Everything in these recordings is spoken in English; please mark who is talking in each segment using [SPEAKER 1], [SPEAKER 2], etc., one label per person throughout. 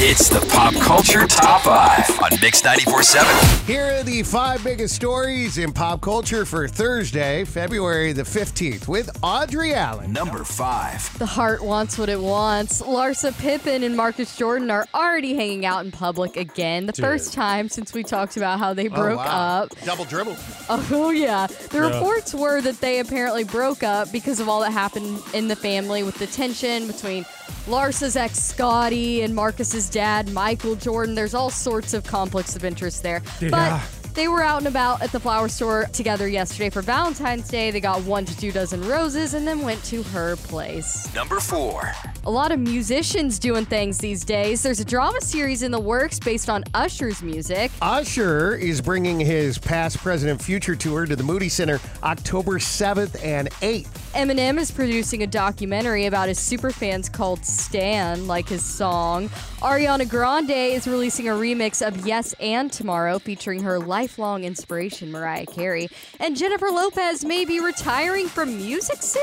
[SPEAKER 1] It's the Pop Culture Top 5 on Mix 94.7.
[SPEAKER 2] Here are the five biggest stories in pop culture for Thursday, February the 15th, with Audrey Allen.
[SPEAKER 1] Number 5.
[SPEAKER 3] The heart wants what it wants. Larsa Pippen and Marcus Jordan are already hanging out in public again. The first time since we talked about how they oh, broke
[SPEAKER 2] oh, wow.
[SPEAKER 3] up.
[SPEAKER 2] Double dribble.
[SPEAKER 3] Oh, yeah. The reports were that they apparently broke up because of all that happened in the family with the tension between Larsa's ex Scottie and Marcus's dad, Michael Jordan. There's all sorts of conflicts of interest there. But they were out and about at the flower store together yesterday for Valentine's Day. They got one to two dozen roses and then went to her place.
[SPEAKER 1] Number 4.
[SPEAKER 3] A lot of musicians doing things these days. There's a drama series in the works based on Usher's music.
[SPEAKER 2] Usher is bringing his Past, Present, Future tour to the Moody Center October 7th and 8th.
[SPEAKER 3] Eminem is producing a documentary about his superfans called Stan, like his song. Ariana Grande is releasing a remix of Yes and Tomorrow featuring her lifelong inspiration, Mariah Carey. And Jennifer Lopez may be retiring from music soon.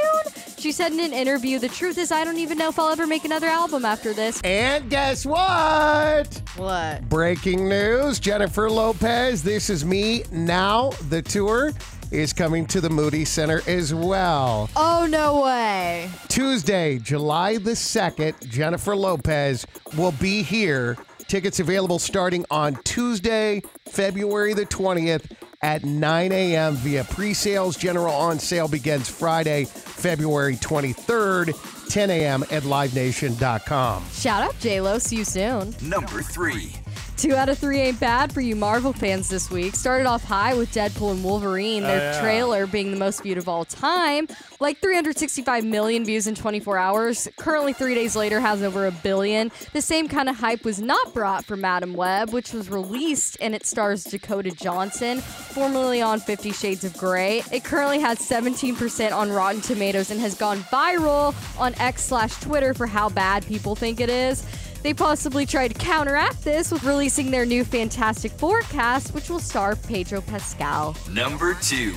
[SPEAKER 3] She said in an interview, The truth is, I don't even know if I'll ever make another album after this.
[SPEAKER 2] And guess what?
[SPEAKER 3] What?
[SPEAKER 2] Breaking news Jennifer Lopez, This Is Me Now, the tour is coming to the Moody Center as well.
[SPEAKER 3] Oh, no way.
[SPEAKER 2] Tuesday, July the 2nd, Jennifer Lopez will be here. Tickets available starting on Tuesday, February the 20th at 9 a.m. via pre sales. General on sale begins Friday, February 23rd, 10 a.m. at livenation.com.
[SPEAKER 3] Shout out J-Lo. See you soon.
[SPEAKER 1] Number 3.
[SPEAKER 3] Two out of three ain't bad for you Marvel fans this week. Started off high with Deadpool and Wolverine, their oh, trailer being the most viewed of all time. Like 365 million views in 24 hours. Currently, three days later, has over a billion. The same kind of hype was not brought for Madame Web, which was released and it stars Dakota Johnson, formerly on Fifty Shades of Grey. It currently has 17% on Rotten Tomatoes and has gone viral on X slash Twitter for how bad people think it is. They possibly tried to counteract this with releasing their new Fantastic Four cast, which will star Pedro Pascal.
[SPEAKER 1] Number 2.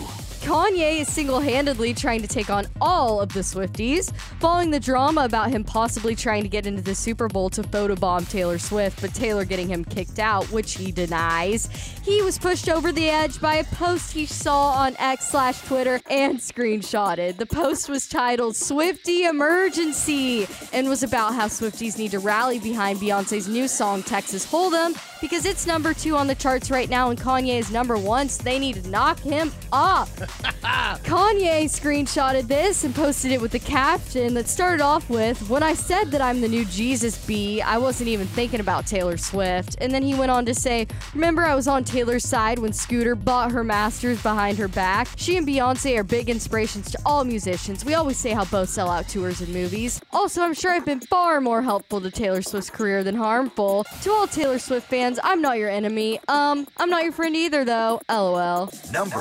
[SPEAKER 3] Kanye is single handedly trying to take on all of the Swifties, following the drama about him possibly trying to get into the Super Bowl to photobomb Taylor Swift, but Taylor getting him kicked out, which he denies. He was pushed over the edge by a post he saw on X slash Twitter and screenshotted. The post was titled Swifty Emergency and was about how Swifties need to rally behind Beyonce's new song, Texas Hold'em, because it's number two on the charts right now and Kanye is number one, so they need to knock him off. Kanye screenshotted this and posted it with the caption that started off with When I said that I'm the new Jesus bee, I wasn't even thinking about Taylor Swift. And then he went on to say, Remember, I was on Taylor's side when Scooter bought her masters behind her back? She and Beyonce are big inspirations to all musicians. We always say how both sell out tours and movies. Also, I'm sure I've been far more helpful to Taylor Swift's career than harmful. To all Taylor Swift fans, I'm not your enemy. Um, I'm not your friend either, though. LOL.
[SPEAKER 1] Number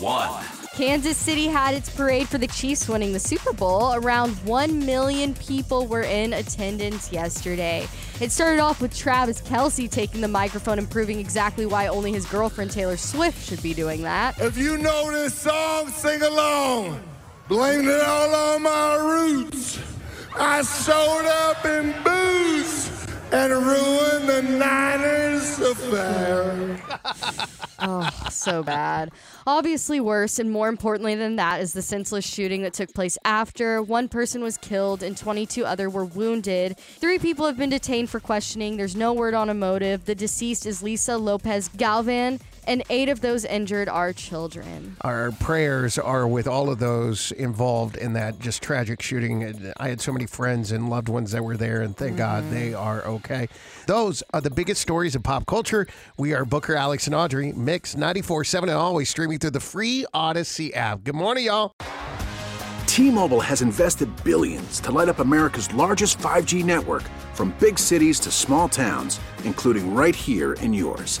[SPEAKER 1] 1.
[SPEAKER 3] Kansas City had its parade for the Chiefs winning the Super Bowl. Around 1 million people were in attendance yesterday. It started off with Travis Kelce taking the microphone and proving exactly why only his girlfriend Taylor Swift should be doing that.
[SPEAKER 4] If you know this song, sing along. Blame it all on my roots. I showed up in booze and ruined the Niners affair.
[SPEAKER 3] Oh, so bad. Obviously, worse and more importantly than that is the senseless shooting that took place after. One person was killed and 22 other were wounded. Three people have been detained for questioning. There's no word on a motive. The deceased is Lisa Lopez Galvan, and eight of those injured are children.
[SPEAKER 2] Our prayers are with all of those involved in that just tragic shooting. I had so many friends and loved ones that were there, and thank God they mm. are okay. Those are the biggest stories of pop culture. We are Booker, Alex, and Audrey, Mix 94.7, and always streaming through the free Audacy app. Good morning, y'all.
[SPEAKER 5] T-Mobile has invested billions to light up America's largest 5G network from big cities to small towns, including right here in yours.